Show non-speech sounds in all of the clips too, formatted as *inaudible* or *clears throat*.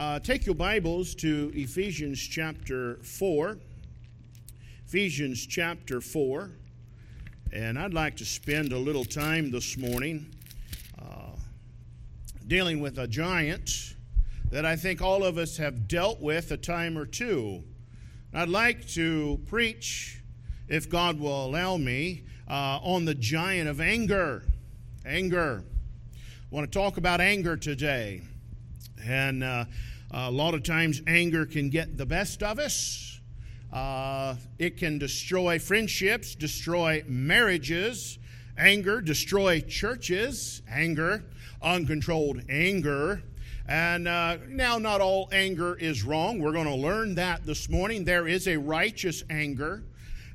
Uh, take your Bibles to Ephesians chapter 4. Ephesians chapter 4. And I'd like to spend a little time this morning uh, dealing with a giant that I think all of us have dealt with a time or two. I'd like to preach, if God will allow me, uh, on the giant of anger. Anger. I want to talk about anger today. And uh, a lot of times, anger can get the best of us. Uh, it can destroy friendships, destroy marriages. Anger destroy churches. Anger, uncontrolled anger. And uh, now, not all anger is wrong. We're going to learn that this morning. There is a righteous anger.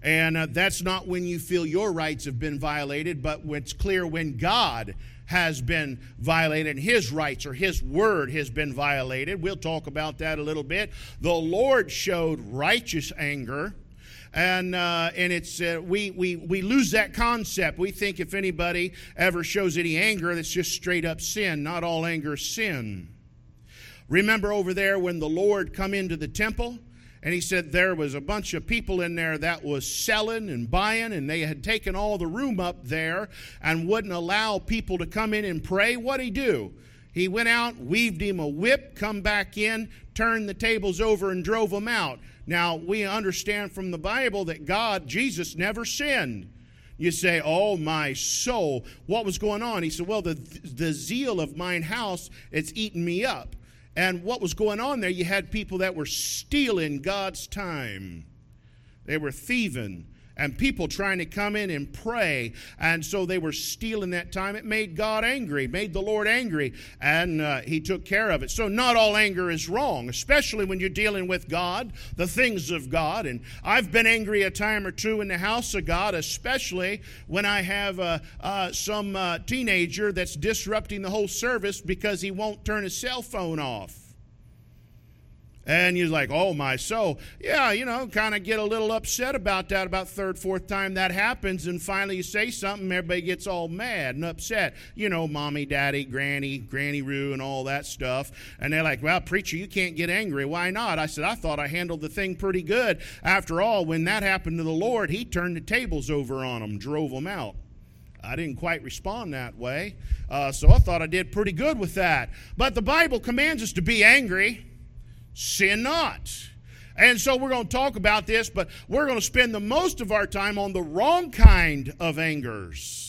And uh, that's not when you feel your rights have been violated, but it's clear when God has been violated, his rights or his word has been violated. We'll talk about that a little bit. The Lord showed righteous anger. And, uh, and it's uh, we, we, we lose that concept. We think if anybody ever shows any anger, that's just straight up sin. Not all anger is sin. Remember over there when the Lord come into the temple and he said there was a bunch of people in there that was selling and buying, and they had taken all the room up there and wouldn't allow people to come in and pray. What'd he do? He went out, weaved him a whip, come back in, turned the tables over, and drove them out. Now, we understand from the Bible that God, Jesus, never sinned. You say, Oh, my soul, what was going on? He said, Well, the, the zeal of mine house, it's eaten me up. And what was going on there, you had people that were stealing God's time. They were thieving and people trying to come in and pray. And so they were stealing that time. It made God angry, made the Lord angry, and uh, He took care of it. So, not all anger is wrong, especially when you're dealing with God, the things of God. And I've been angry a time or two in the house of God, especially when I have uh, uh, some uh, teenager that's disrupting the whole service because he won't turn his cell phone off. And you're like, oh my. So, yeah, you know, kind of get a little upset about that about third, fourth time that happens. And finally you say something, everybody gets all mad and upset. You know, mommy, daddy, granny, granny Roo, and all that stuff. And they're like, well, preacher, you can't get angry. Why not? I said, I thought I handled the thing pretty good. After all, when that happened to the Lord, He turned the tables over on them, drove them out. I didn't quite respond that way. Uh, so I thought I did pretty good with that. But the Bible commands us to be angry sin not. And so we're going to talk about this, but we're going to spend the most of our time on the wrong kind of angers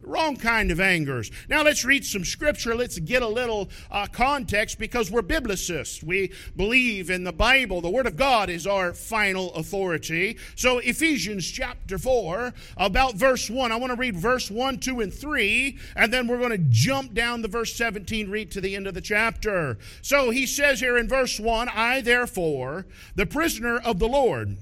wrong kind of angers. Now let's read some scripture. Let's get a little uh, context because we're biblicists. We believe in the Bible. The Word of God is our final authority. So Ephesians chapter 4, about verse 1. I want to read verse 1, 2, and 3, and then we're going to jump down to verse 17, read to the end of the chapter. So he says here in verse 1, I therefore, the prisoner of the Lord,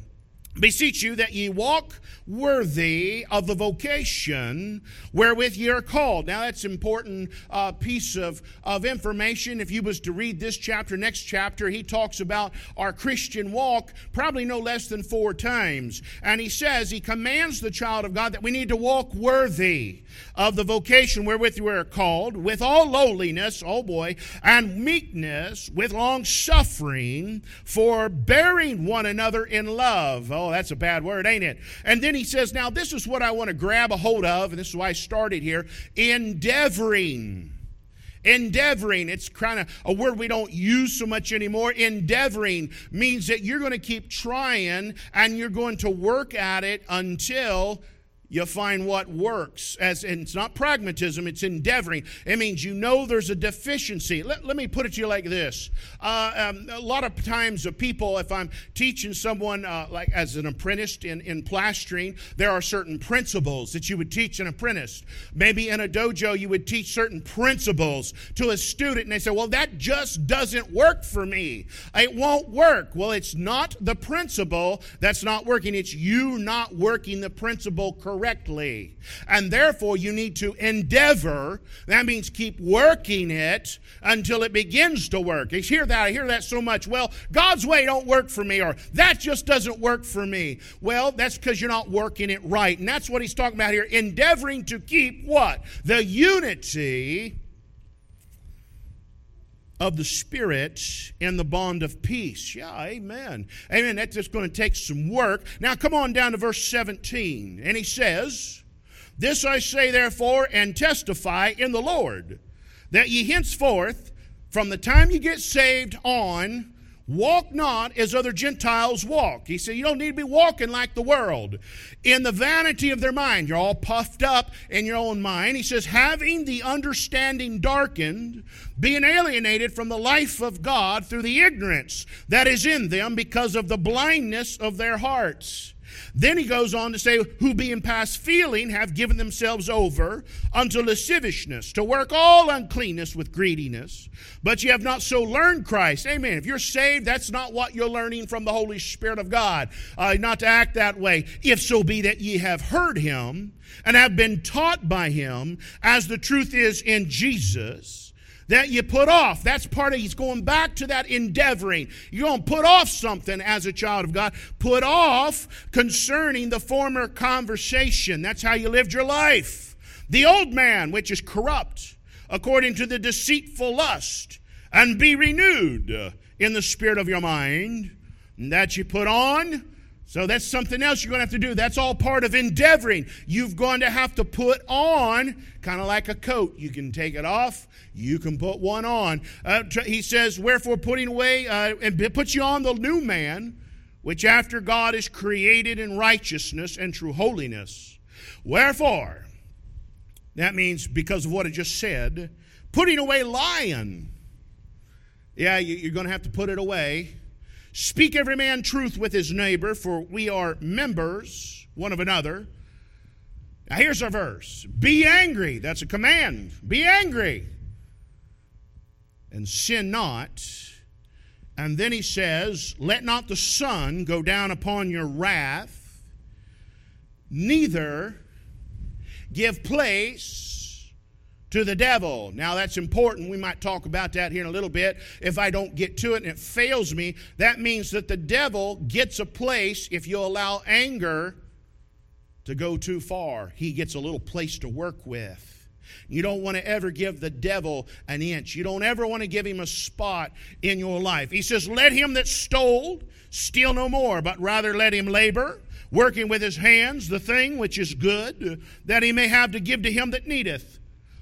beseech you that ye walk worthy of the vocation wherewith ye are called. Now that's important uh, piece of, of information. If you was to read this chapter, next chapter, he talks about our Christian walk probably no less than four times. And he says, he commands the child of God that we need to walk worthy of the vocation wherewith we are called, with all lowliness, oh boy, and meekness, with long suffering, forbearing one another in love. Oh, Oh, that's a bad word, ain't it? And then he says, Now, this is what I want to grab a hold of, and this is why I started here endeavoring. Endeavoring, it's kind of a word we don't use so much anymore. Endeavoring means that you're going to keep trying and you're going to work at it until you find what works as it's not pragmatism it's endeavoring. It means you know there's a deficiency. Let, let me put it to you like this. Uh, um, a lot of times of people if i'm teaching someone uh, like as an apprentice in, in plastering there are certain principles that you would teach an apprentice. Maybe in a dojo you would teach certain principles to a student and they say well that just doesn't work for me. It won't work. Well it's not the principle that's not working. It's you not working the principle correctly correctly. And therefore, you need to endeavor. That means keep working it until it begins to work. I hear that. I hear that so much. Well, God's way don't work for me, or that just doesn't work for me. Well, that's because you're not working it right. And that's what he's talking about here. Endeavoring to keep what? The unity of the Spirit and the bond of peace. Yeah, amen. Amen. That's just going to take some work. Now, come on down to verse 17. And he says, This I say, therefore, and testify in the Lord, that ye henceforth, from the time you get saved on, Walk not as other Gentiles walk. He said, You don't need to be walking like the world in the vanity of their mind. You're all puffed up in your own mind. He says, Having the understanding darkened, being alienated from the life of God through the ignorance that is in them because of the blindness of their hearts then he goes on to say, Who being past feeling have given themselves over unto lasciviousness, to work all uncleanness with greediness. But ye have not so learned Christ. Amen. If you're saved, that's not what you're learning from the Holy Spirit of God. Uh, not to act that way. If so be that ye have heard him and have been taught by him, as the truth is in Jesus that you put off. That's part of, he's going back to that endeavoring. You're going to put off something as a child of God. Put off concerning the former conversation. That's how you lived your life. The old man, which is corrupt, according to the deceitful lust, and be renewed in the spirit of your mind, that you put on so that's something else you're going to have to do. That's all part of endeavoring. You've going to have to put on, kind of like a coat. You can take it off, you can put one on. Uh, he says, Wherefore, putting away, uh, and put you on the new man, which after God is created in righteousness and true holiness. Wherefore, that means because of what I just said, putting away lying. Yeah, you're going to have to put it away Speak every man truth with his neighbor, for we are members one of another. Now here's our verse Be angry. That's a command. Be angry. And sin not. And then he says, Let not the sun go down upon your wrath, neither give place to the devil. Now, that's important. We might talk about that here in a little bit. If I don't get to it and it fails me, that means that the devil gets a place if you allow anger to go too far. He gets a little place to work with. You don't want to ever give the devil an inch. You don't ever want to give him a spot in your life. He says, Let him that stole steal no more, but rather let him labor, working with his hands the thing which is good, that he may have to give to him that needeth.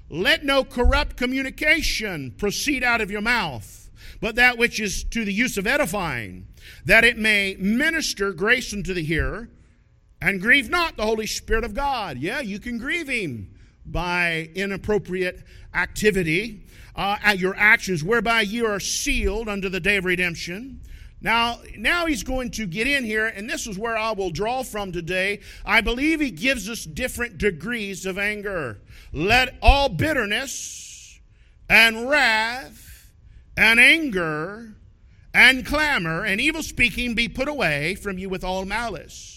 Let no corrupt communication proceed out of your mouth, but that which is to the use of edifying, that it may minister grace unto the hearer, and grieve not the Holy Spirit of God. Yeah, you can grieve Him by inappropriate activity, uh, at your actions, whereby you are sealed unto the day of redemption. Now, now he's going to get in here, and this is where I will draw from today. I believe he gives us different degrees of anger. Let all bitterness and wrath and anger and clamor and evil speaking be put away from you with all malice.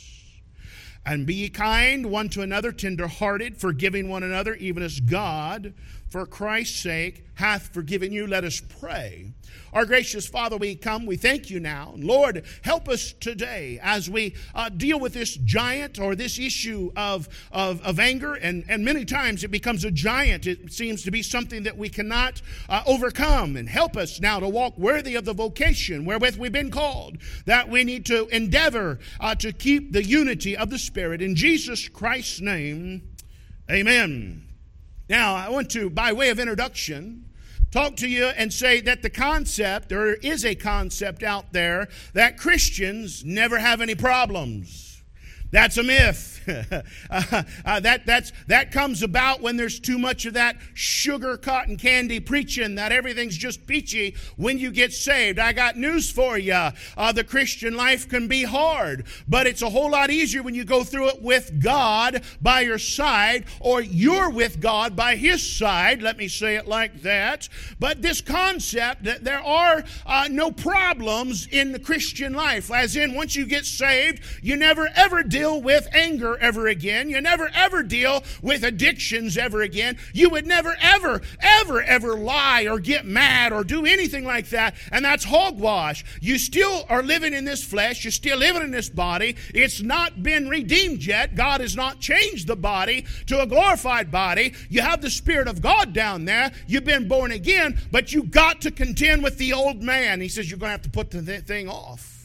And be ye kind one to another, tenderhearted, forgiving one another, even as God, for Christ's sake, hath forgiven you. Let us pray. Our gracious Father, we come, we thank you now. Lord, help us today as we uh, deal with this giant or this issue of, of, of, anger. And, and many times it becomes a giant. It seems to be something that we cannot uh, overcome. And help us now to walk worthy of the vocation wherewith we've been called, that we need to endeavor uh, to keep the unity of the Spirit. In Jesus Christ's name, amen. Now, I want to, by way of introduction, talk to you and say that the concept, there is a concept out there that Christians never have any problems. That's a myth. *laughs* uh, uh, that, that's, that comes about when there's too much of that sugar cotton candy preaching that everything's just peachy when you get saved. I got news for you. Uh, the Christian life can be hard, but it's a whole lot easier when you go through it with God by your side or you're with God by His side. Let me say it like that. But this concept that there are uh, no problems in the Christian life, as in once you get saved, you never ever did deal with anger ever again. You never ever deal with addictions ever again. You would never ever, ever, ever lie or get mad or do anything like that. And that's hogwash. You still are living in this flesh. You're still living in this body. It's not been redeemed yet. God has not changed the body to a glorified body. You have the Spirit of God down there. You've been born again, but you got to contend with the old man. He says you're going to have to put the thing off.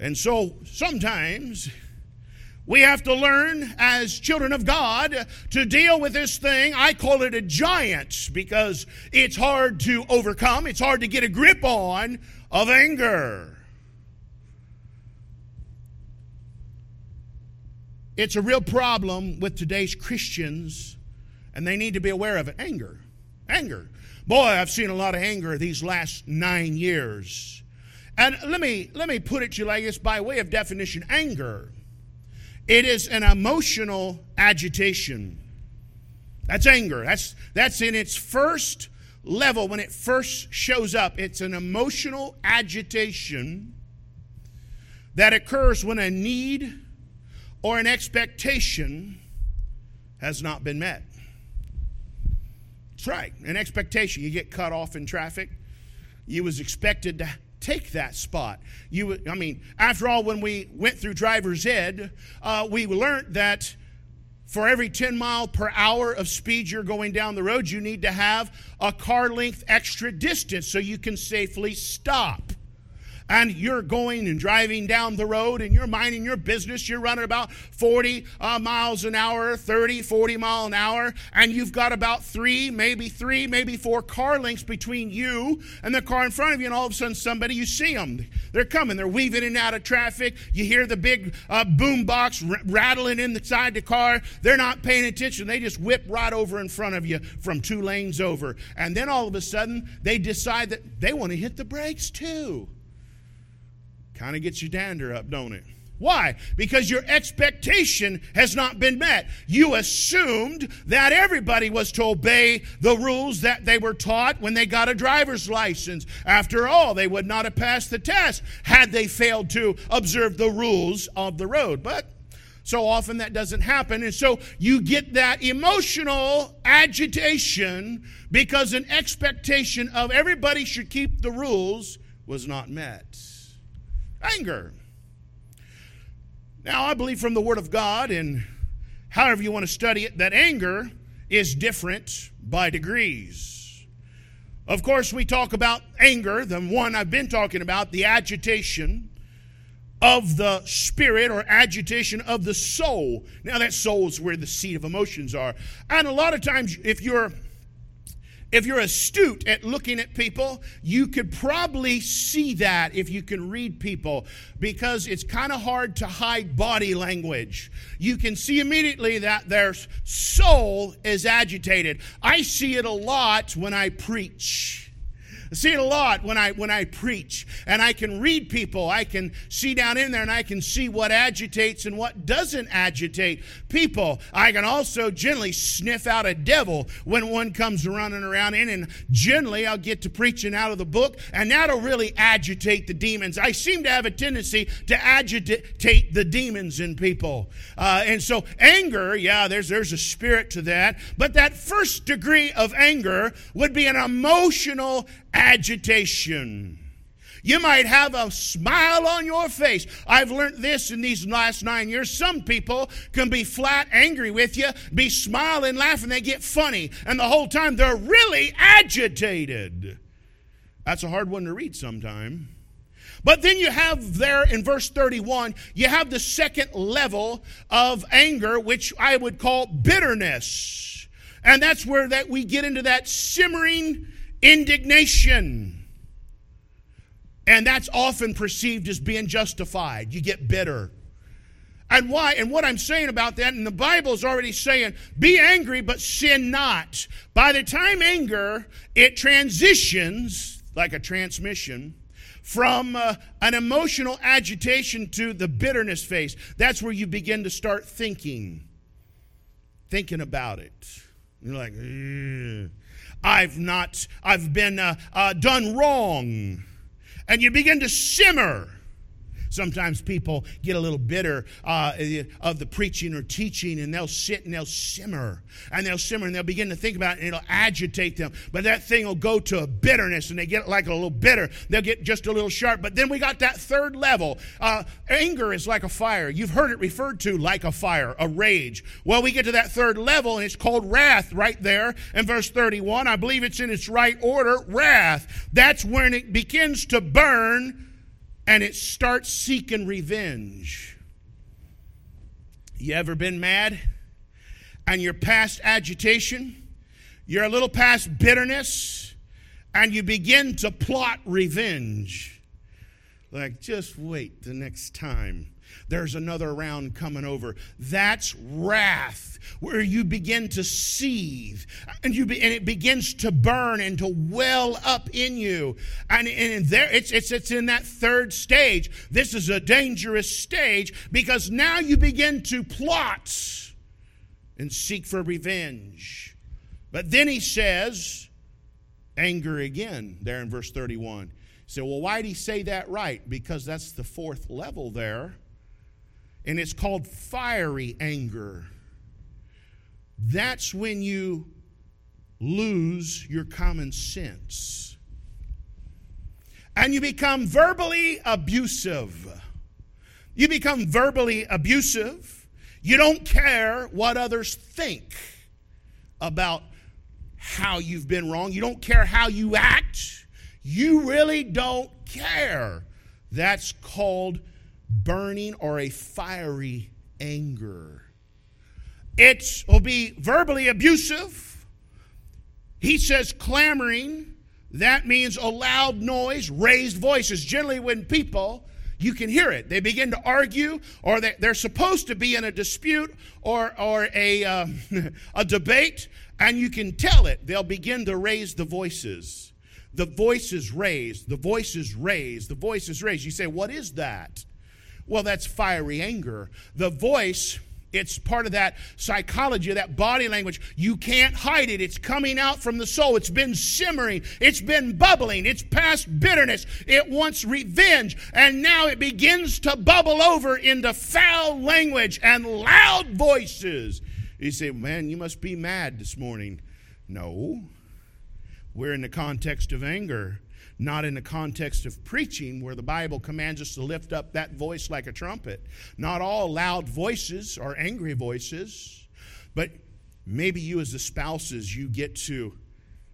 And so sometimes we have to learn as children of God to deal with this thing. I call it a giant because it's hard to overcome, it's hard to get a grip on of anger. It's a real problem with today's Christians, and they need to be aware of it. Anger. Anger. Boy, I've seen a lot of anger these last nine years. And let me let me put it to you like this by way of definition anger. It is an emotional agitation. That's anger. That's that's in its first level when it first shows up. It's an emotional agitation that occurs when a need or an expectation has not been met. That's right, an expectation. You get cut off in traffic. You was expected to take that spot. You, I mean, after all, when we went through driver's ed, uh, we learned that for every 10 mile per hour of speed you're going down the road, you need to have a car length extra distance so you can safely stop and you're going and driving down the road and you're minding your business, you're running about 40 uh, miles an hour, 30, 40 mile an hour, and you've got about three, maybe three, maybe four car lengths between you and the car in front of you, and all of a sudden somebody, you see them. They're coming, they're weaving in and out of traffic. You hear the big uh, boom box r- rattling inside the car. They're not paying attention. They just whip right over in front of you from two lanes over. And then all of a sudden, they decide that they want to hit the brakes too. Kind of gets your dander up, don't it? Why? Because your expectation has not been met. You assumed that everybody was to obey the rules that they were taught when they got a driver's license. After all, they would not have passed the test had they failed to observe the rules of the road. But so often that doesn't happen. And so you get that emotional agitation because an expectation of everybody should keep the rules was not met. Anger. Now, I believe from the Word of God, and however you want to study it, that anger is different by degrees. Of course, we talk about anger, the one I've been talking about, the agitation of the spirit or agitation of the soul. Now, that soul is where the seat of emotions are. And a lot of times, if you're if you're astute at looking at people, you could probably see that if you can read people because it's kind of hard to hide body language. You can see immediately that their soul is agitated. I see it a lot when I preach. See it a lot when I when I preach, and I can read people. I can see down in there, and I can see what agitates and what doesn't agitate people. I can also generally sniff out a devil when one comes running around in, and generally I'll get to preaching out of the book, and that'll really agitate the demons. I seem to have a tendency to agitate the demons in people, uh, and so anger, yeah, there's there's a spirit to that, but that first degree of anger would be an emotional agitation. You might have a smile on your face. I've learned this in these last nine years. Some people can be flat angry with you, be smiling, laughing, they get funny, and the whole time they're really agitated. That's a hard one to read sometime. But then you have there in verse 31, you have the second level of anger, which I would call bitterness. And that's where that we get into that simmering indignation. And that's often perceived as being justified. You get bitter. And why? And what I'm saying about that, and the Bible's already saying, be angry, but sin not. By the time anger, it transitions like a transmission from uh, an emotional agitation to the bitterness phase. That's where you begin to start thinking, thinking about it. You're like, Ugh. I've not, I've been uh, uh, done wrong. And you begin to simmer, Sometimes people get a little bitter uh, of the preaching or teaching, and they'll sit and they'll simmer, and they'll simmer, and they'll begin to think about it, and it'll agitate them. But that thing will go to a bitterness, and they get like a little bitter. They'll get just a little sharp. But then we got that third level. Uh, anger is like a fire. You've heard it referred to like a fire, a rage. Well, we get to that third level, and it's called wrath right there in verse 31. I believe it's in its right order wrath. That's when it begins to burn and it starts seeking revenge. You ever been mad and you're past agitation? You're a little past bitterness and you begin to plot revenge. Like, just wait the next time there's another round coming over. That's wrath, where you begin to seethe and, you be, and it begins to burn and to well up in you. And, and there, it's, it's, it's in that third stage. This is a dangerous stage because now you begin to plot and seek for revenge. But then he says, anger again, there in verse 31. So, well, why did he say that right? Because that's the fourth level there and it's called fiery anger. That's when you lose your common sense. And you become verbally abusive. You become verbally abusive. You don't care what others think about how you've been wrong. You don't care how you act. You really don't care. That's called burning or a fiery anger. It will be verbally abusive. He says clamoring. That means a loud noise, raised voices. Generally, when people, you can hear it. They begin to argue, or they, are supposed to be in a dispute or, or a, uh, *laughs* a debate, and you can tell it. They'll begin to raise the voices. The voice is raised, the voice is raised, the voice is raised. You say, What is that? Well, that's fiery anger. The voice, it's part of that psychology, that body language. You can't hide it. It's coming out from the soul. It's been simmering. It's been bubbling. It's past bitterness. It wants revenge. And now it begins to bubble over into foul language and loud voices. You say, man, you must be mad this morning. No. We're in the context of anger not in the context of preaching, where the Bible commands us to lift up that voice like a trumpet. Not all loud voices are angry voices, but maybe you, as the spouses, you get to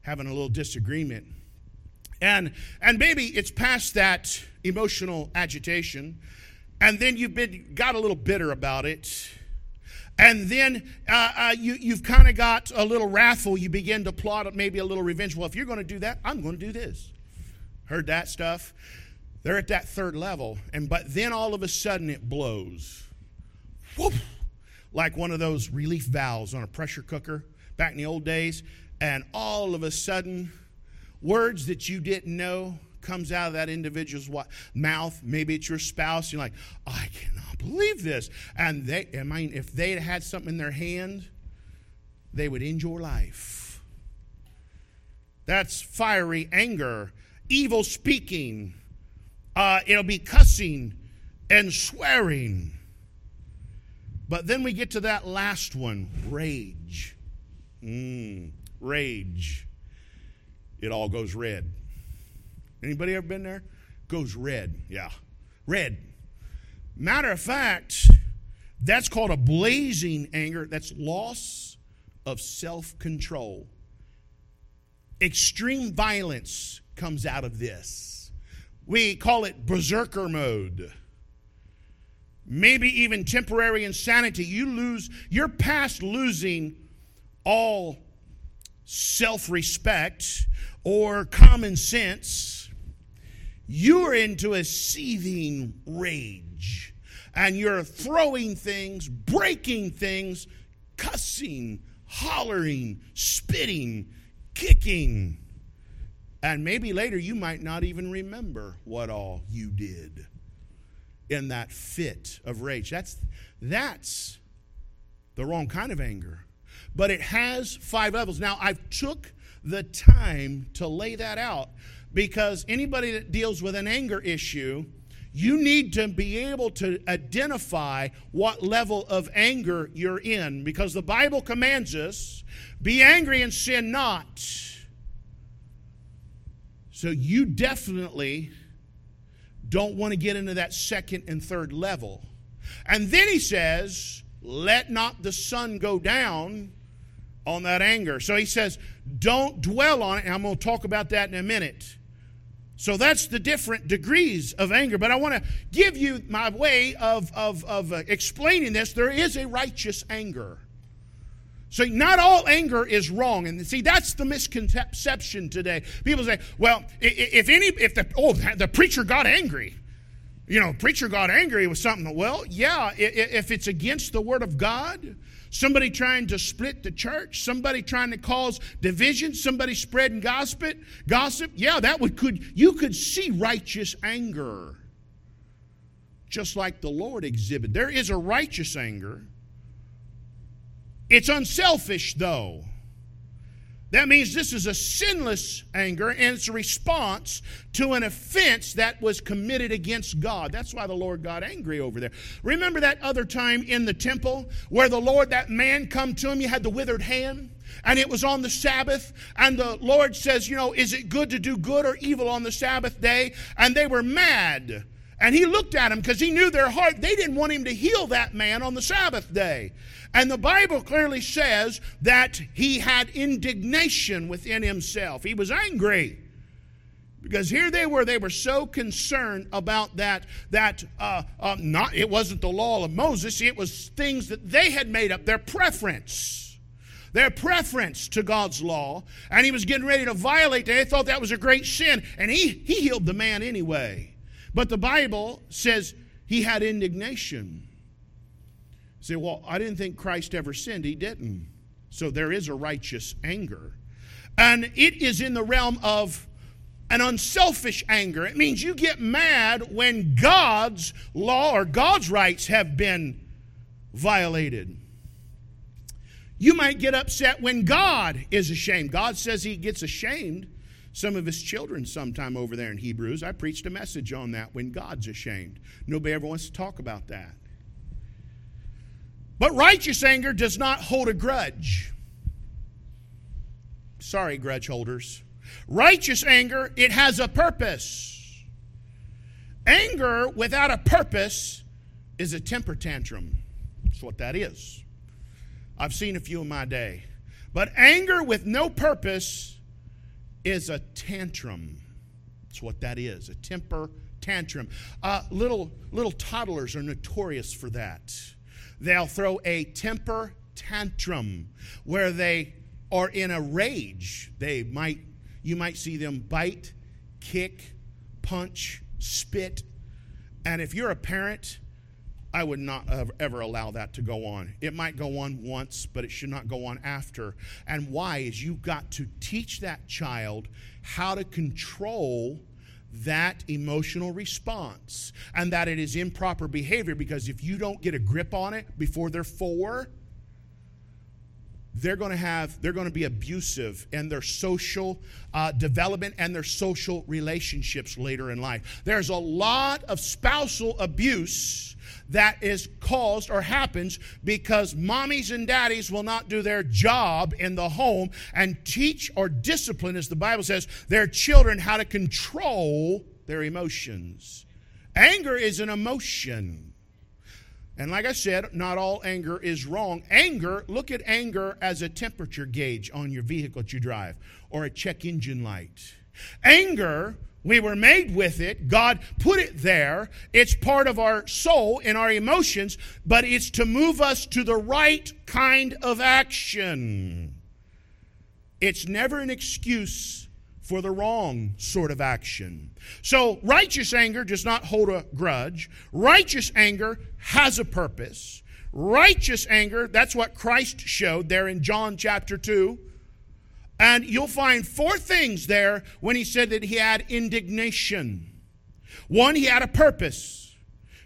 having a little disagreement. And, and maybe it's past that emotional agitation, and then you've been, got a little bitter about it. And then uh, uh, you, you've kind of got a little wrathful. You begin to plot maybe a little revenge. Well, if you're going to do that, I'm going to do this. Heard that stuff? They're at that third level, and but then all of a sudden it blows. Whoop! Like one of those relief valves on a pressure cooker back in the old days, and all of a sudden, words that you didn't know comes out of that individual's mouth. Maybe it's your spouse. You're like, I cannot believe this. And they, I mean, if they had had something in their hand, they would end your life. That's fiery anger evil speaking, uh, it'll be cussing and swearing. But then we get to that last one rage. Mm, rage. It all goes red. Anybody ever been there? Goes red. Yeah. Red. Matter of fact, that's called a blazing anger. That's loss of self control. Extreme violence comes out of this. We call it berserker mode. Maybe even temporary insanity. You lose, you're past losing all self respect or common sense. You're into a seething rage and you're throwing things, breaking things, cussing, hollering, spitting, kicking. And maybe later you might not even remember what all you did in that fit of rage. That's, that's the wrong kind of anger. But it has five levels. Now, I've took the time to lay that out because anybody that deals with an anger issue, you need to be able to identify what level of anger you're in because the Bible commands us be angry and sin not. So you definitely don't want to get into that second and third level. And then he says, let not the sun go down on that anger. So he says, don't dwell on it. And I'm going to talk about that in a minute. So that's the different degrees of anger. But I want to give you my way of, of, of uh, explaining this. There is a righteous anger. So not all anger is wrong, and see that's the misconception today. People say, "Well, if any, if the oh the preacher got angry, you know, preacher got angry with something." Well, yeah, if it's against the word of God, somebody trying to split the church, somebody trying to cause division, somebody spreading gossip, gossip, yeah, that would could you could see righteous anger, just like the Lord exhibited. There is a righteous anger it's unselfish, though. That means this is a sinless anger and it's a response to an offense that was committed against God. That's why the Lord got angry over there. Remember that other time in the temple where the Lord, that man come to him, you had the withered hand? And it was on the Sabbath, and the Lord says, You know, is it good to do good or evil on the Sabbath day? And they were mad. And he looked at him because he knew their heart. They didn't want him to heal that man on the Sabbath day. And the Bible clearly says that he had indignation within himself. He was angry. Because here they were, they were so concerned about that, that uh, uh, not, it wasn't the law of Moses, it was things that they had made up, their preference their preference to God's law, and he was getting ready to violate that. They thought that was a great sin, and he, he healed the man anyway. But the Bible says he had indignation. You say, well, I didn't think Christ ever sinned. He didn't. So there is a righteous anger. And it is in the realm of an unselfish anger. It means you get mad when God's law or God's rights have been violated. You might get upset when God is ashamed. God says he gets ashamed some of his children sometime over there in Hebrews. I preached a message on that when God's ashamed. Nobody ever wants to talk about that. But righteous anger does not hold a grudge. Sorry, grudge holders. Righteous anger, it has a purpose. Anger without a purpose is a temper tantrum. That's what that is. I've seen a few in my day. But anger with no purpose is a tantrum. That's what that is a temper tantrum. Uh, little, little toddlers are notorious for that. They'll throw a temper tantrum where they are in a rage. They might, you might see them bite, kick, punch, spit. And if you're a parent, I would not ever allow that to go on. It might go on once, but it should not go on after. And why is you've got to teach that child how to control that emotional response and that it is improper behavior because if you don't get a grip on it before they're four, they're going to have they're going to be abusive in their social uh, development and their social relationships later in life there's a lot of spousal abuse that is caused or happens because mommies and daddies will not do their job in the home and teach or discipline, as the Bible says, their children how to control their emotions. Anger is an emotion. And like I said, not all anger is wrong. Anger, look at anger as a temperature gauge on your vehicle that you drive or a check engine light. Anger we were made with it. God put it there. It's part of our soul and our emotions, but it's to move us to the right kind of action. It's never an excuse for the wrong sort of action. So, righteous anger does not hold a grudge. Righteous anger has a purpose. Righteous anger, that's what Christ showed there in John chapter 2 and you'll find four things there when he said that he had indignation. One, he had a purpose.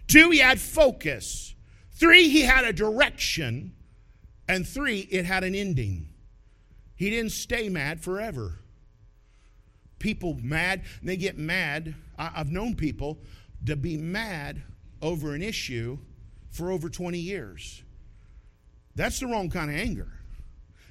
Two, he had focus. Three, he had a direction. And three, it had an ending. He didn't stay mad forever. People mad, they get mad. I've known people to be mad over an issue for over 20 years. That's the wrong kind of anger.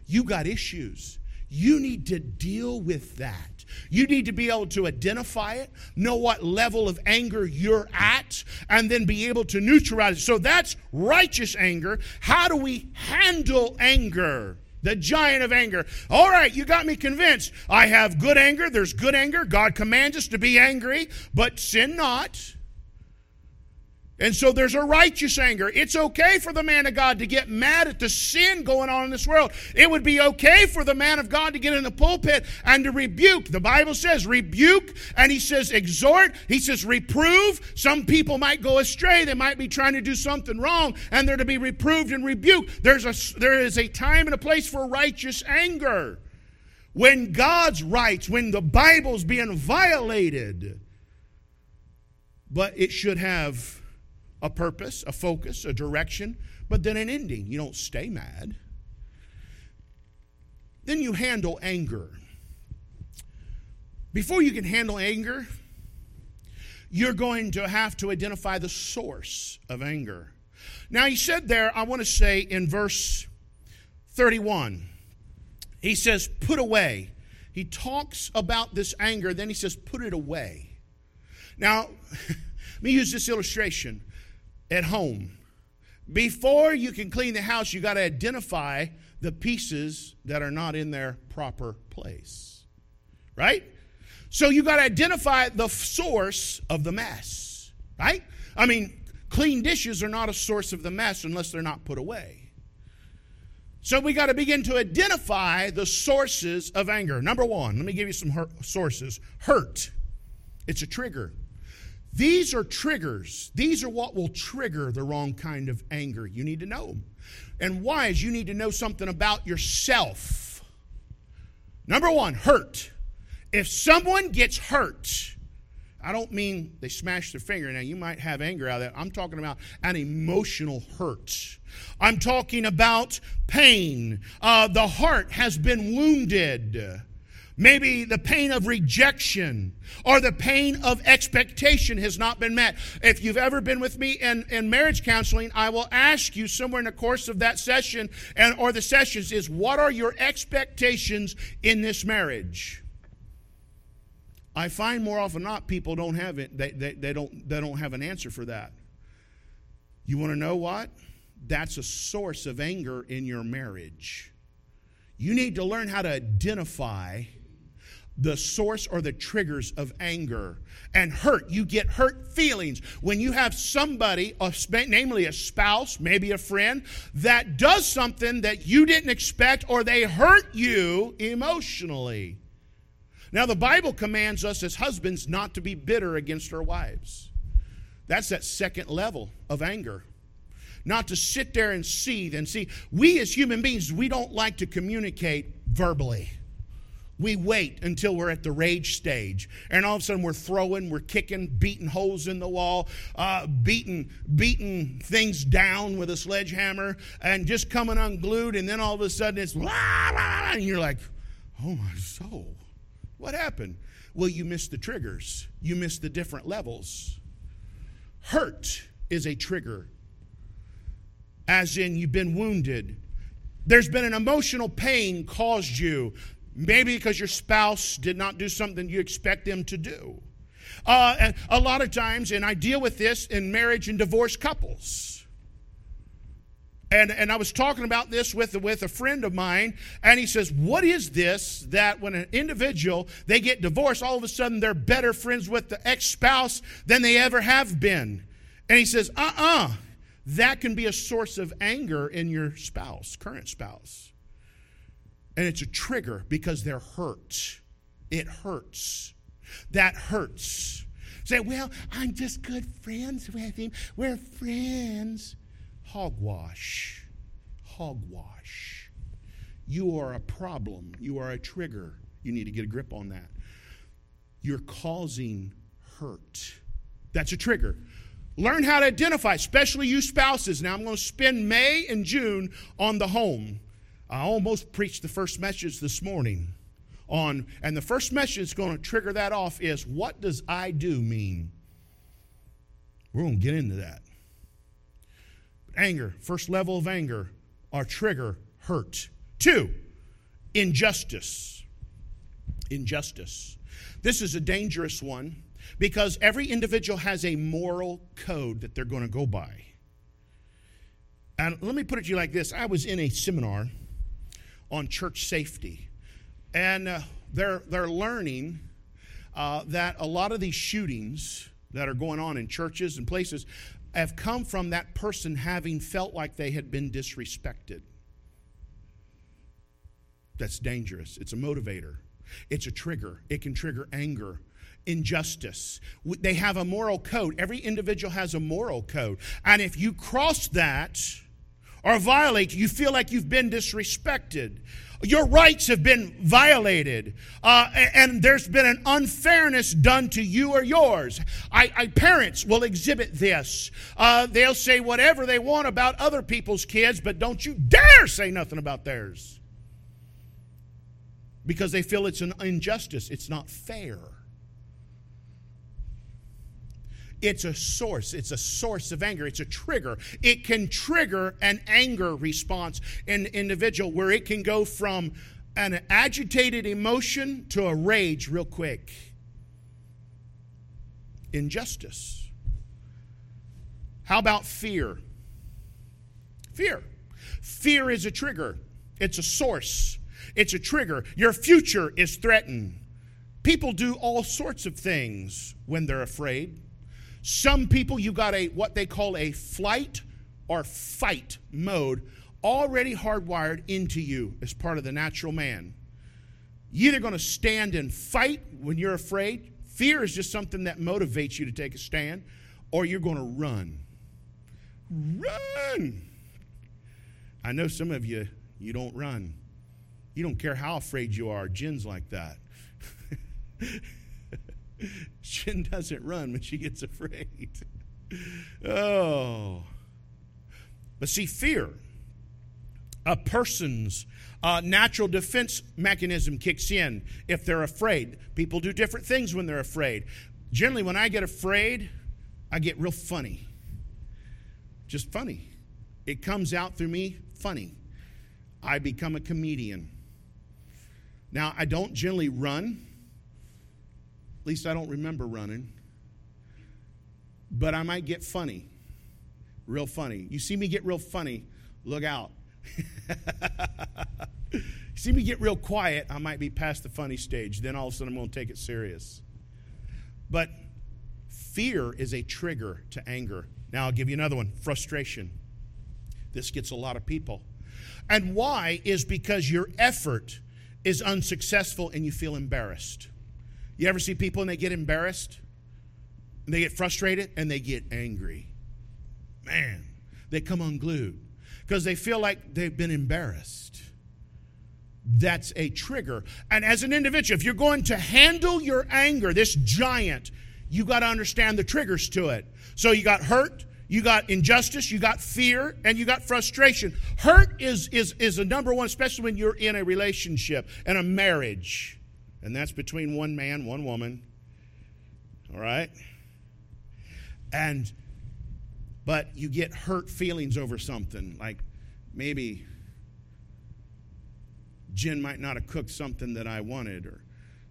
You got issues. You need to deal with that. You need to be able to identify it, know what level of anger you're at, and then be able to neutralize it. So that's righteous anger. How do we handle anger? The giant of anger. All right, you got me convinced. I have good anger. There's good anger. God commands us to be angry, but sin not. And so there's a righteous anger. It's okay for the man of God to get mad at the sin going on in this world. It would be okay for the man of God to get in the pulpit and to rebuke. The Bible says rebuke, and he says exhort, he says reprove. Some people might go astray. They might be trying to do something wrong, and they're to be reproved and rebuked. There's a, there is a time and a place for righteous anger. When God's rights, when the Bible's being violated, but it should have a purpose, a focus, a direction, but then an ending. You don't stay mad. Then you handle anger. Before you can handle anger, you're going to have to identify the source of anger. Now, he said there, I want to say in verse 31, he says, put away. He talks about this anger, then he says, put it away. Now, *laughs* let me use this illustration at home. Before you can clean the house, you got to identify the pieces that are not in their proper place. Right? So you got to identify the source of the mess. Right? I mean, clean dishes are not a source of the mess unless they're not put away. So we got to begin to identify the sources of anger. Number one, let me give you some sources. Hurt. It's a trigger. These are triggers. These are what will trigger the wrong kind of anger. You need to know them. And why is you need to know something about yourself. Number one, hurt. If someone gets hurt, I don't mean they smash their finger. Now, you might have anger out of that. I'm talking about an emotional hurt. I'm talking about pain. Uh, the heart has been wounded. Maybe the pain of rejection or the pain of expectation has not been met. If you've ever been with me in, in marriage counseling, I will ask you somewhere in the course of that session and or the sessions is what are your expectations in this marriage? I find more often not people don't have it, they, they, they, don't, they don't have an answer for that. You want to know what? That's a source of anger in your marriage. You need to learn how to identify the source or the triggers of anger and hurt. You get hurt feelings when you have somebody, namely a spouse, maybe a friend, that does something that you didn't expect or they hurt you emotionally. Now, the Bible commands us as husbands not to be bitter against our wives. That's that second level of anger. Not to sit there and seethe and see. We as human beings, we don't like to communicate verbally we wait until we're at the rage stage. And all of a sudden we're throwing, we're kicking, beating holes in the wall, uh, beating, beating things down with a sledgehammer, and just coming unglued. And then all of a sudden it's, and you're like, oh my soul, what happened? Well, you missed the triggers, you missed the different levels. Hurt is a trigger, as in you've been wounded. There's been an emotional pain caused you Maybe because your spouse did not do something you expect them to do. Uh, and a lot of times, and I deal with this in marriage and divorce couples. And, and I was talking about this with, with a friend of mine, and he says, What is this that when an individual they get divorced, all of a sudden they're better friends with the ex spouse than they ever have been? And he says, Uh uh-uh. uh, that can be a source of anger in your spouse, current spouse. And it's a trigger because they're hurt. It hurts. That hurts. Say, well, I'm just good friends with him. We're friends. Hogwash. Hogwash. You are a problem. You are a trigger. You need to get a grip on that. You're causing hurt. That's a trigger. Learn how to identify, especially you spouses. Now, I'm going to spend May and June on the home. I almost preached the first message this morning on, and the first message that's going to trigger that off is what does I do mean? We're going to get into that. Anger, first level of anger, our trigger, hurt. Two, injustice. Injustice. This is a dangerous one because every individual has a moral code that they're going to go by. And let me put it to you like this I was in a seminar on church safety, and uh, they're, they're learning uh, that a lot of these shootings that are going on in churches and places have come from that person having felt like they had been disrespected. That's dangerous. It's a motivator, it's a trigger. It can trigger anger, injustice. They have a moral code. Every individual has a moral code. And if you cross that or violate, you feel like you've been disrespected. Your rights have been violated, uh, and there's been an unfairness done to you or yours. I, I parents will exhibit this. Uh, they'll say whatever they want about other people's kids, but don't you dare say nothing about theirs because they feel it's an injustice. It's not fair. It's a source. It's a source of anger. It's a trigger. It can trigger an anger response in an individual where it can go from an agitated emotion to a rage real quick. Injustice. How about fear? Fear. Fear is a trigger, it's a source, it's a trigger. Your future is threatened. People do all sorts of things when they're afraid. Some people, you got a what they call a flight or fight mode already hardwired into you as part of the natural man. You're either going to stand and fight when you're afraid. Fear is just something that motivates you to take a stand, or you're going to run. Run! I know some of you, you don't run. You don't care how afraid you are. Jen's like that. *laughs* *laughs* Jen doesn't run when she gets afraid. oh. But see, fear, a person's uh, natural defense mechanism kicks in if they're afraid. People do different things when they're afraid. Generally, when I get afraid, I get real funny. Just funny. It comes out through me funny. I become a comedian. Now, I don't generally run. At least I don't remember running. But I might get funny. Real funny. You see me get real funny, look out. *laughs* see me get real quiet, I might be past the funny stage. Then all of a sudden I'm going to take it serious. But fear is a trigger to anger. Now I'll give you another one frustration. This gets a lot of people. And why is because your effort is unsuccessful and you feel embarrassed. You ever see people and they get embarrassed? And they get frustrated and they get angry. Man, they come unglued because they feel like they've been embarrassed. That's a trigger. And as an individual, if you're going to handle your anger, this giant, you got to understand the triggers to it. So you got hurt, you got injustice, you got fear, and you got frustration. Hurt is, is, is a number one, especially when you're in a relationship and a marriage and that's between one man, one woman. All right? And, but you get hurt feelings over something, like maybe Jen might not have cooked something that I wanted, or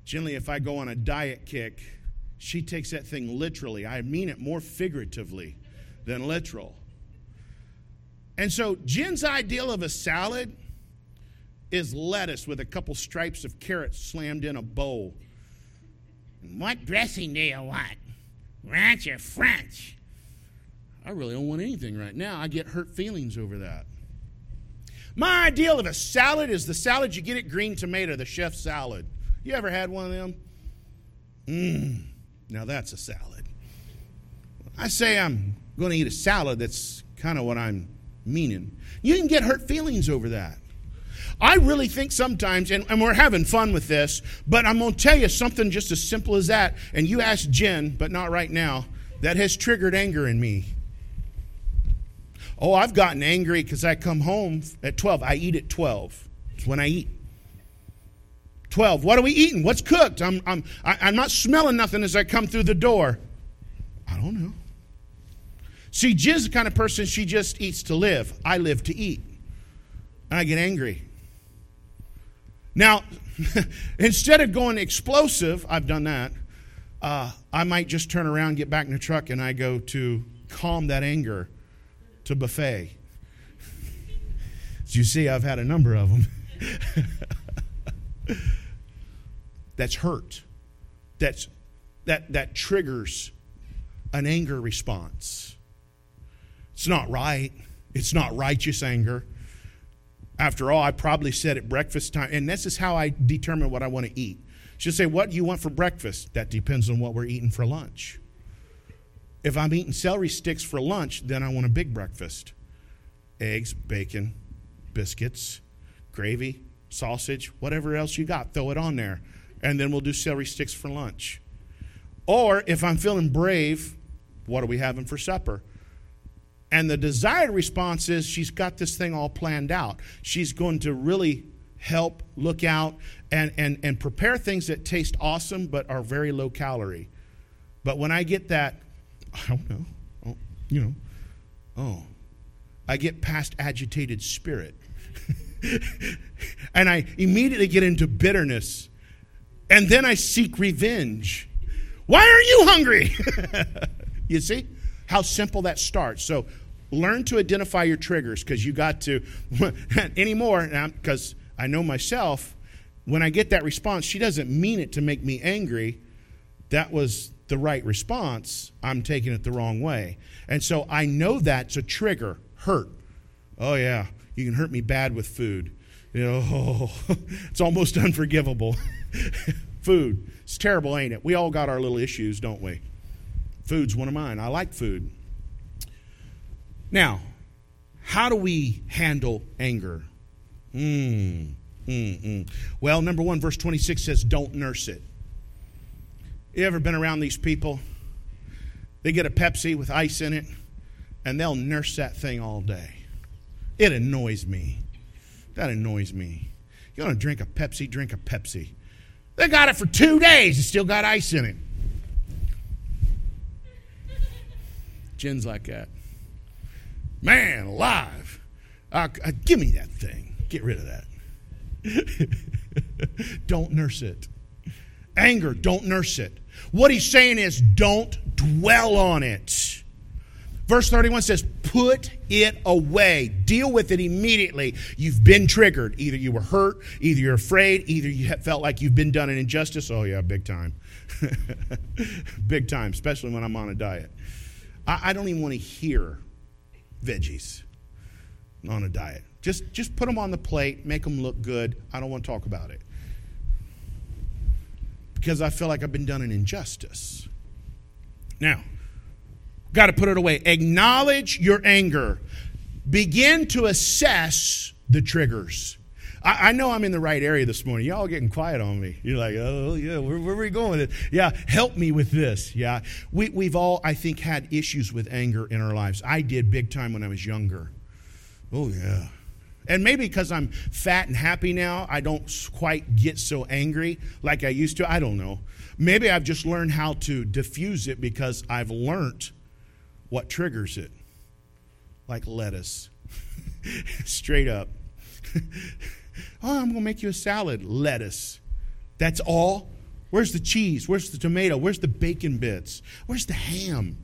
generally, if I go on a diet kick, she takes that thing literally. I mean it more figuratively than literal. And so, Jen's ideal of a salad is lettuce with a couple stripes of carrots slammed in a bowl. What dressing do you want? Ranch or French? I really don't want anything right now. I get hurt feelings over that. My ideal of a salad is the salad you get at Green Tomato, the chef salad. You ever had one of them? Mmm, now that's a salad. I say I'm going to eat a salad, that's kind of what I'm meaning. You can get hurt feelings over that. I really think sometimes, and, and we're having fun with this, but I'm going to tell you something just as simple as that. And you ask Jen, but not right now, that has triggered anger in me. Oh, I've gotten angry because I come home at 12. I eat at 12. It's when I eat. 12. What are we eating? What's cooked? I'm, I'm, I, am i am not smelling nothing as I come through the door. I don't know. See, Jen's the kind of person she just eats to live. I live to eat. And I get angry. Now, *laughs* instead of going explosive, I've done that. Uh, I might just turn around, get back in the truck, and I go to calm that anger to buffet. As you see, I've had a number of them. *laughs* That's hurt. That's that that triggers an anger response. It's not right. It's not righteous anger. After all, I probably said at breakfast time, and this is how I determine what I want to eat. She'll say, What do you want for breakfast? That depends on what we're eating for lunch. If I'm eating celery sticks for lunch, then I want a big breakfast eggs, bacon, biscuits, gravy, sausage, whatever else you got, throw it on there. And then we'll do celery sticks for lunch. Or if I'm feeling brave, what are we having for supper? And the desired response is she's got this thing all planned out. She's going to really help, look out, and, and, and prepare things that taste awesome but are very low calorie. But when I get that, I don't know, oh, you know, oh, I get past agitated spirit. *laughs* and I immediately get into bitterness. And then I seek revenge. Why are you hungry? *laughs* you see how simple that starts. So learn to identify your triggers because you got to *laughs* anymore because I know myself when I get that response, she doesn't mean it to make me angry. That was the right response. I'm taking it the wrong way. And so I know that's a trigger, hurt. Oh, yeah, you can hurt me bad with food. You know, oh, *laughs* it's almost unforgivable. *laughs* food. It's terrible, ain't it? We all got our little issues, don't we? Food's one of mine. I like food. Now, how do we handle anger? Mm, mm, mm. Well, number one, verse 26 says, don't nurse it. You ever been around these people? They get a Pepsi with ice in it, and they'll nurse that thing all day. It annoys me. That annoys me. You want to drink a Pepsi? Drink a Pepsi. They got it for two days and still got ice in it. Jen's like that. Man, alive. Uh, uh, give me that thing. Get rid of that. *laughs* don't nurse it. Anger, don't nurse it. What he's saying is don't dwell on it. Verse 31 says, Put it away. Deal with it immediately. You've been triggered. Either you were hurt, either you're afraid, either you felt like you've been done an injustice. Oh, yeah, big time. *laughs* big time, especially when I'm on a diet. I, I don't even want to hear veggies on a diet. Just, just put them on the plate, make them look good. I don't want to talk about it because I feel like I've been done an injustice. Now, got to put it away. Acknowledge your anger. Begin to assess the triggers. I, I, know I'm in the right area this morning. Y'all getting quiet on me. You're like, oh, yeah, where, where are we going? Yeah, help me with this. Yeah. We, we've all, I think, had issues with anger in our lives. I did big time when I was younger. Oh, yeah. And maybe because I'm fat and happy now, I don't quite get so angry like I used to. I don't know. Maybe I've just learned how to diffuse it because I've learned what triggers it. Like lettuce. *laughs* Straight up. *laughs* oh, I'm going to make you a salad. Lettuce. That's all? Where's the cheese? Where's the tomato? Where's the bacon bits? Where's the ham?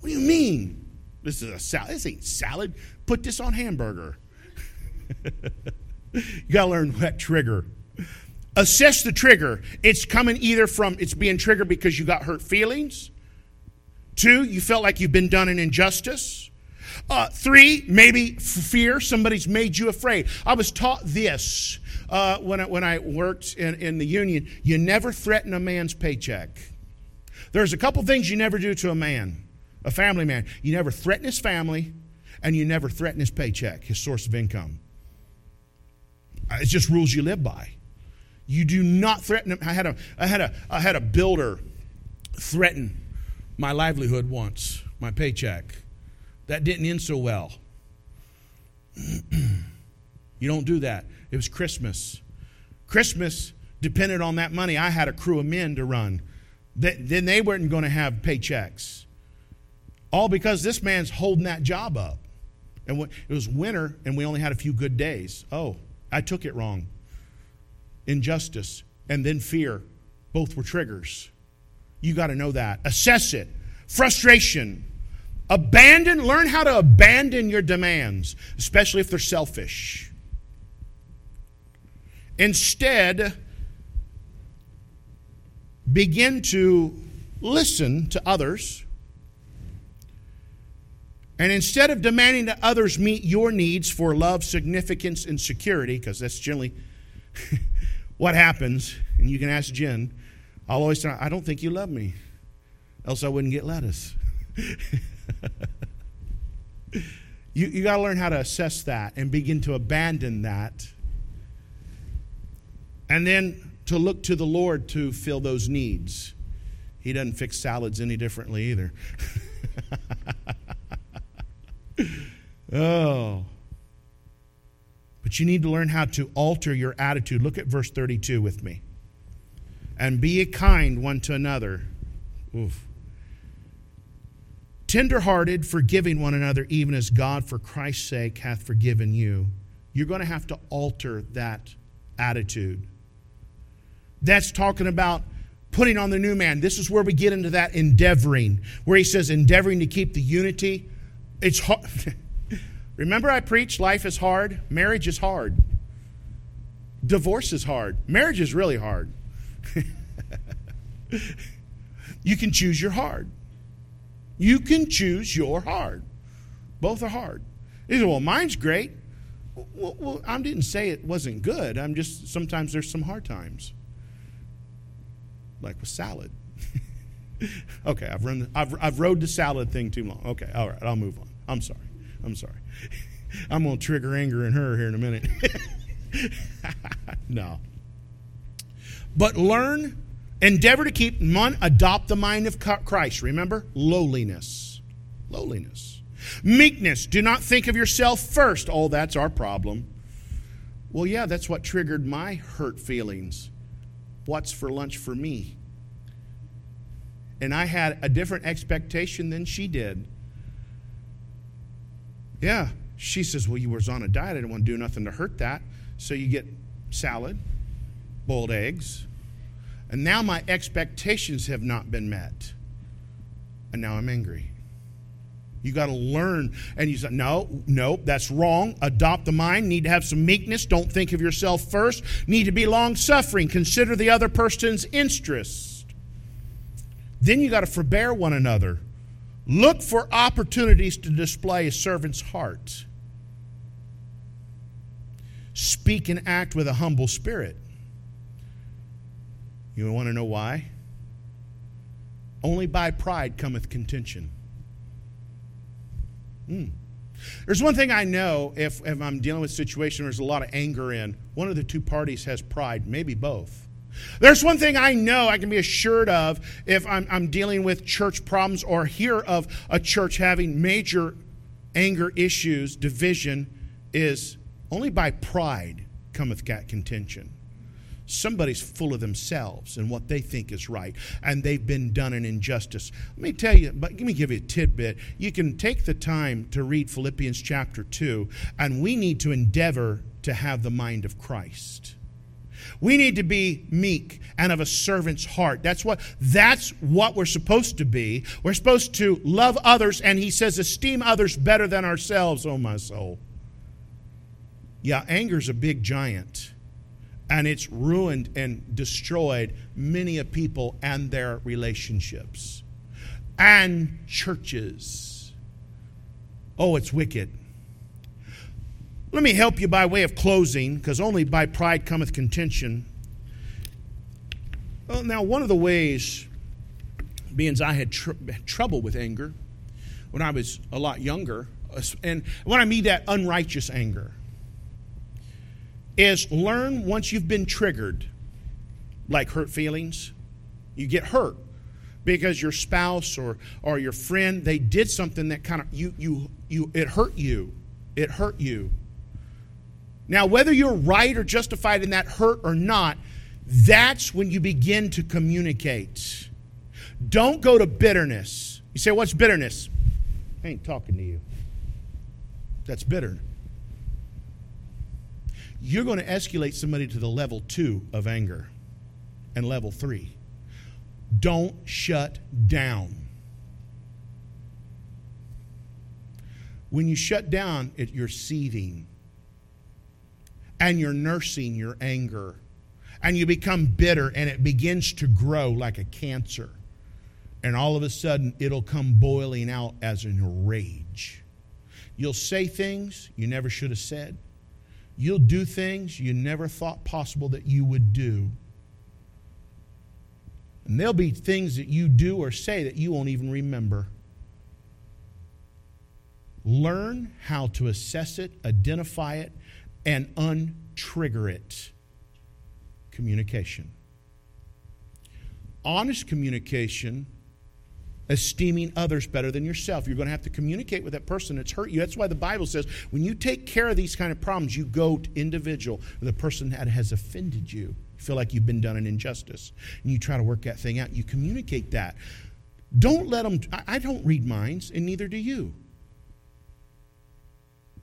What do you mean? This is a salad. This ain't salad. Put this on hamburger. *laughs* you got to learn that trigger. Assess the trigger. It's coming either from it's being triggered because you got hurt feelings. Two, you felt like you've been done an injustice. Uh, three, maybe fear. Somebody's made you afraid. I was taught this uh, when, I, when I worked in, in the union. You never threaten a man's paycheck. There's a couple things you never do to a man, a family man. You never threaten his family, and you never threaten his paycheck, his source of income. It's just rules you live by. You do not threaten them. I had a, I had a, I had a builder threaten my livelihood once, my paycheck. That didn't end so well. *clears throat* you don't do that. It was Christmas. Christmas depended on that money. I had a crew of men to run. Then they weren't going to have paychecks. All because this man's holding that job up. And it was winter and we only had a few good days. Oh, I took it wrong. Injustice and then fear both were triggers. You got to know that. Assess it. Frustration. Abandon, learn how to abandon your demands, especially if they're selfish. Instead, begin to listen to others. And instead of demanding that others meet your needs for love, significance, and security, because that's generally *laughs* what happens, and you can ask Jen, I'll always say, I don't think you love me, else I wouldn't get lettuce. *laughs* *laughs* you you got to learn how to assess that and begin to abandon that. And then to look to the Lord to fill those needs. He doesn't fix salads any differently either. *laughs* oh. But you need to learn how to alter your attitude. Look at verse 32 with me. And be kind one to another. Oof. Tenderhearted, forgiving one another, even as God, for Christ's sake, hath forgiven you. You're going to have to alter that attitude. That's talking about putting on the new man. This is where we get into that endeavoring, where he says, endeavoring to keep the unity. It's hard. *laughs* Remember, I preached life is hard, marriage is hard, divorce is hard, marriage is really hard. *laughs* you can choose your hard. You can choose your hard. Both are hard. He said, Well, mine's great. Well, well, I didn't say it wasn't good. I'm just, sometimes there's some hard times like with salad. *laughs* okay, I've run. The, I've I've rode the salad thing too long. Okay, all right, I'll move on. I'm sorry. I'm sorry. *laughs* I'm gonna trigger anger in her here in a minute. *laughs* no. But learn, endeavor to keep one, adopt the mind of Christ. Remember, lowliness, lowliness, meekness. Do not think of yourself first. Oh, that's our problem. Well, yeah, that's what triggered my hurt feelings what's for lunch for me. And I had a different expectation than she did. Yeah, she says, Well, you was on a diet. I didn't want to do nothing to hurt that. So you get salad, boiled eggs. And now my expectations have not been met. And now I'm angry. You got to learn. And you say, no, no, that's wrong. Adopt the mind. Need to have some meekness. Don't think of yourself first. Need to be long suffering. Consider the other person's interest. Then you got to forbear one another. Look for opportunities to display a servant's heart. Speak and act with a humble spirit. You want to know why? Only by pride cometh contention. Mm. There's one thing I know if, if I'm dealing with a situation where there's a lot of anger in, one of the two parties has pride, maybe both. There's one thing I know I can be assured of if I'm, I'm dealing with church problems or hear of a church having major anger issues, division, is only by pride cometh contention somebody's full of themselves and what they think is right, and they've been done an injustice. Let me tell you, but let me give you a tidbit. You can take the time to read Philippians chapter 2, and we need to endeavor to have the mind of Christ. We need to be meek and of a servant's heart. That's what that's what we're supposed to be. We're supposed to love others and he says esteem others better than ourselves, oh my soul. Yeah, anger's a big giant and it's ruined and destroyed many a people and their relationships and churches. Oh, it's wicked. Let me help you by way of closing, because only by pride cometh contention. Well, now, one of the ways, being I had tr- trouble with anger when I was a lot younger, and when I mean that unrighteous anger, is learn once you've been triggered, like hurt feelings, you get hurt because your spouse or, or your friend they did something that kind of you you you it hurt you. It hurt you. Now whether you're right or justified in that hurt or not that's when you begin to communicate. Don't go to bitterness. You say what's bitterness? I ain't talking to you. That's bitter. You're going to escalate somebody to the level two of anger and level three. Don't shut down. When you shut down, it, you're seething and you're nursing your anger and you become bitter and it begins to grow like a cancer. And all of a sudden, it'll come boiling out as in rage. You'll say things you never should have said. You'll do things you never thought possible that you would do. And there'll be things that you do or say that you won't even remember. Learn how to assess it, identify it, and untrigger it. Communication. Honest communication, esteeming others better than yourself. You're going to have to communicate with that person that's hurt you. That's why the Bible says when you take care of these kind of problems, you go to individual, the person that has offended you. You feel like you've been done an injustice. And you try to work that thing out. You communicate that. Don't let them, I don't read minds, and neither do you.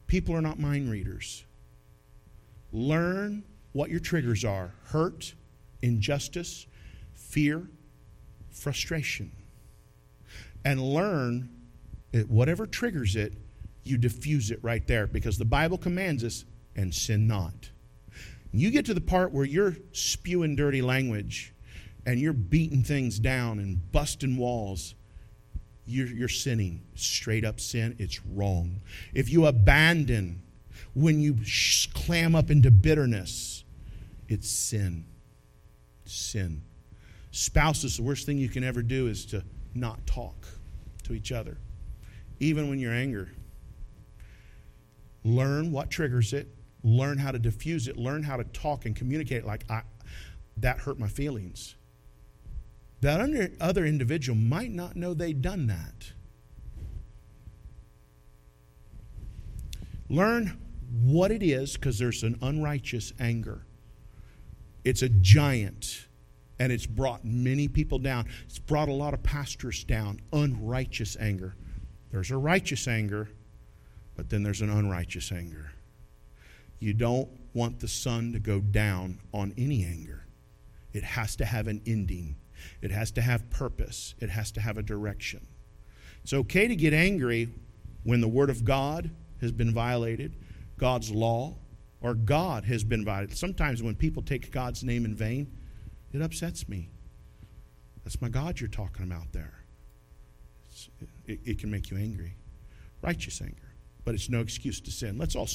People are not mind readers. Learn what your triggers are hurt, injustice, fear, frustration. And learn that whatever triggers it, you diffuse it right there because the Bible commands us, and sin not. You get to the part where you're spewing dirty language and you're beating things down and busting walls you're, you're sinning. Straight up sin, it's wrong. If you abandon, when you sh- clam up into bitterness, it's sin. Sin. Spouses, the worst thing you can ever do is to not talk to each other, even when you're angry. Learn what triggers it, learn how to diffuse it, learn how to talk and communicate like, I, that hurt my feelings. That other individual might not know they'd done that. Learn what it is because there's an unrighteous anger. It's a giant and it's brought many people down. It's brought a lot of pastors down. Unrighteous anger. There's a righteous anger, but then there's an unrighteous anger. You don't want the sun to go down on any anger, it has to have an ending. It has to have purpose, it has to have a direction. It's okay to get angry when the Word of God has been violated, God's law, or God has been violated. Sometimes when people take God's name in vain, it upsets me. That's my God you're talking about there. It, it, can make you angry. Righteous anger. But it's no excuse to sin. Let's all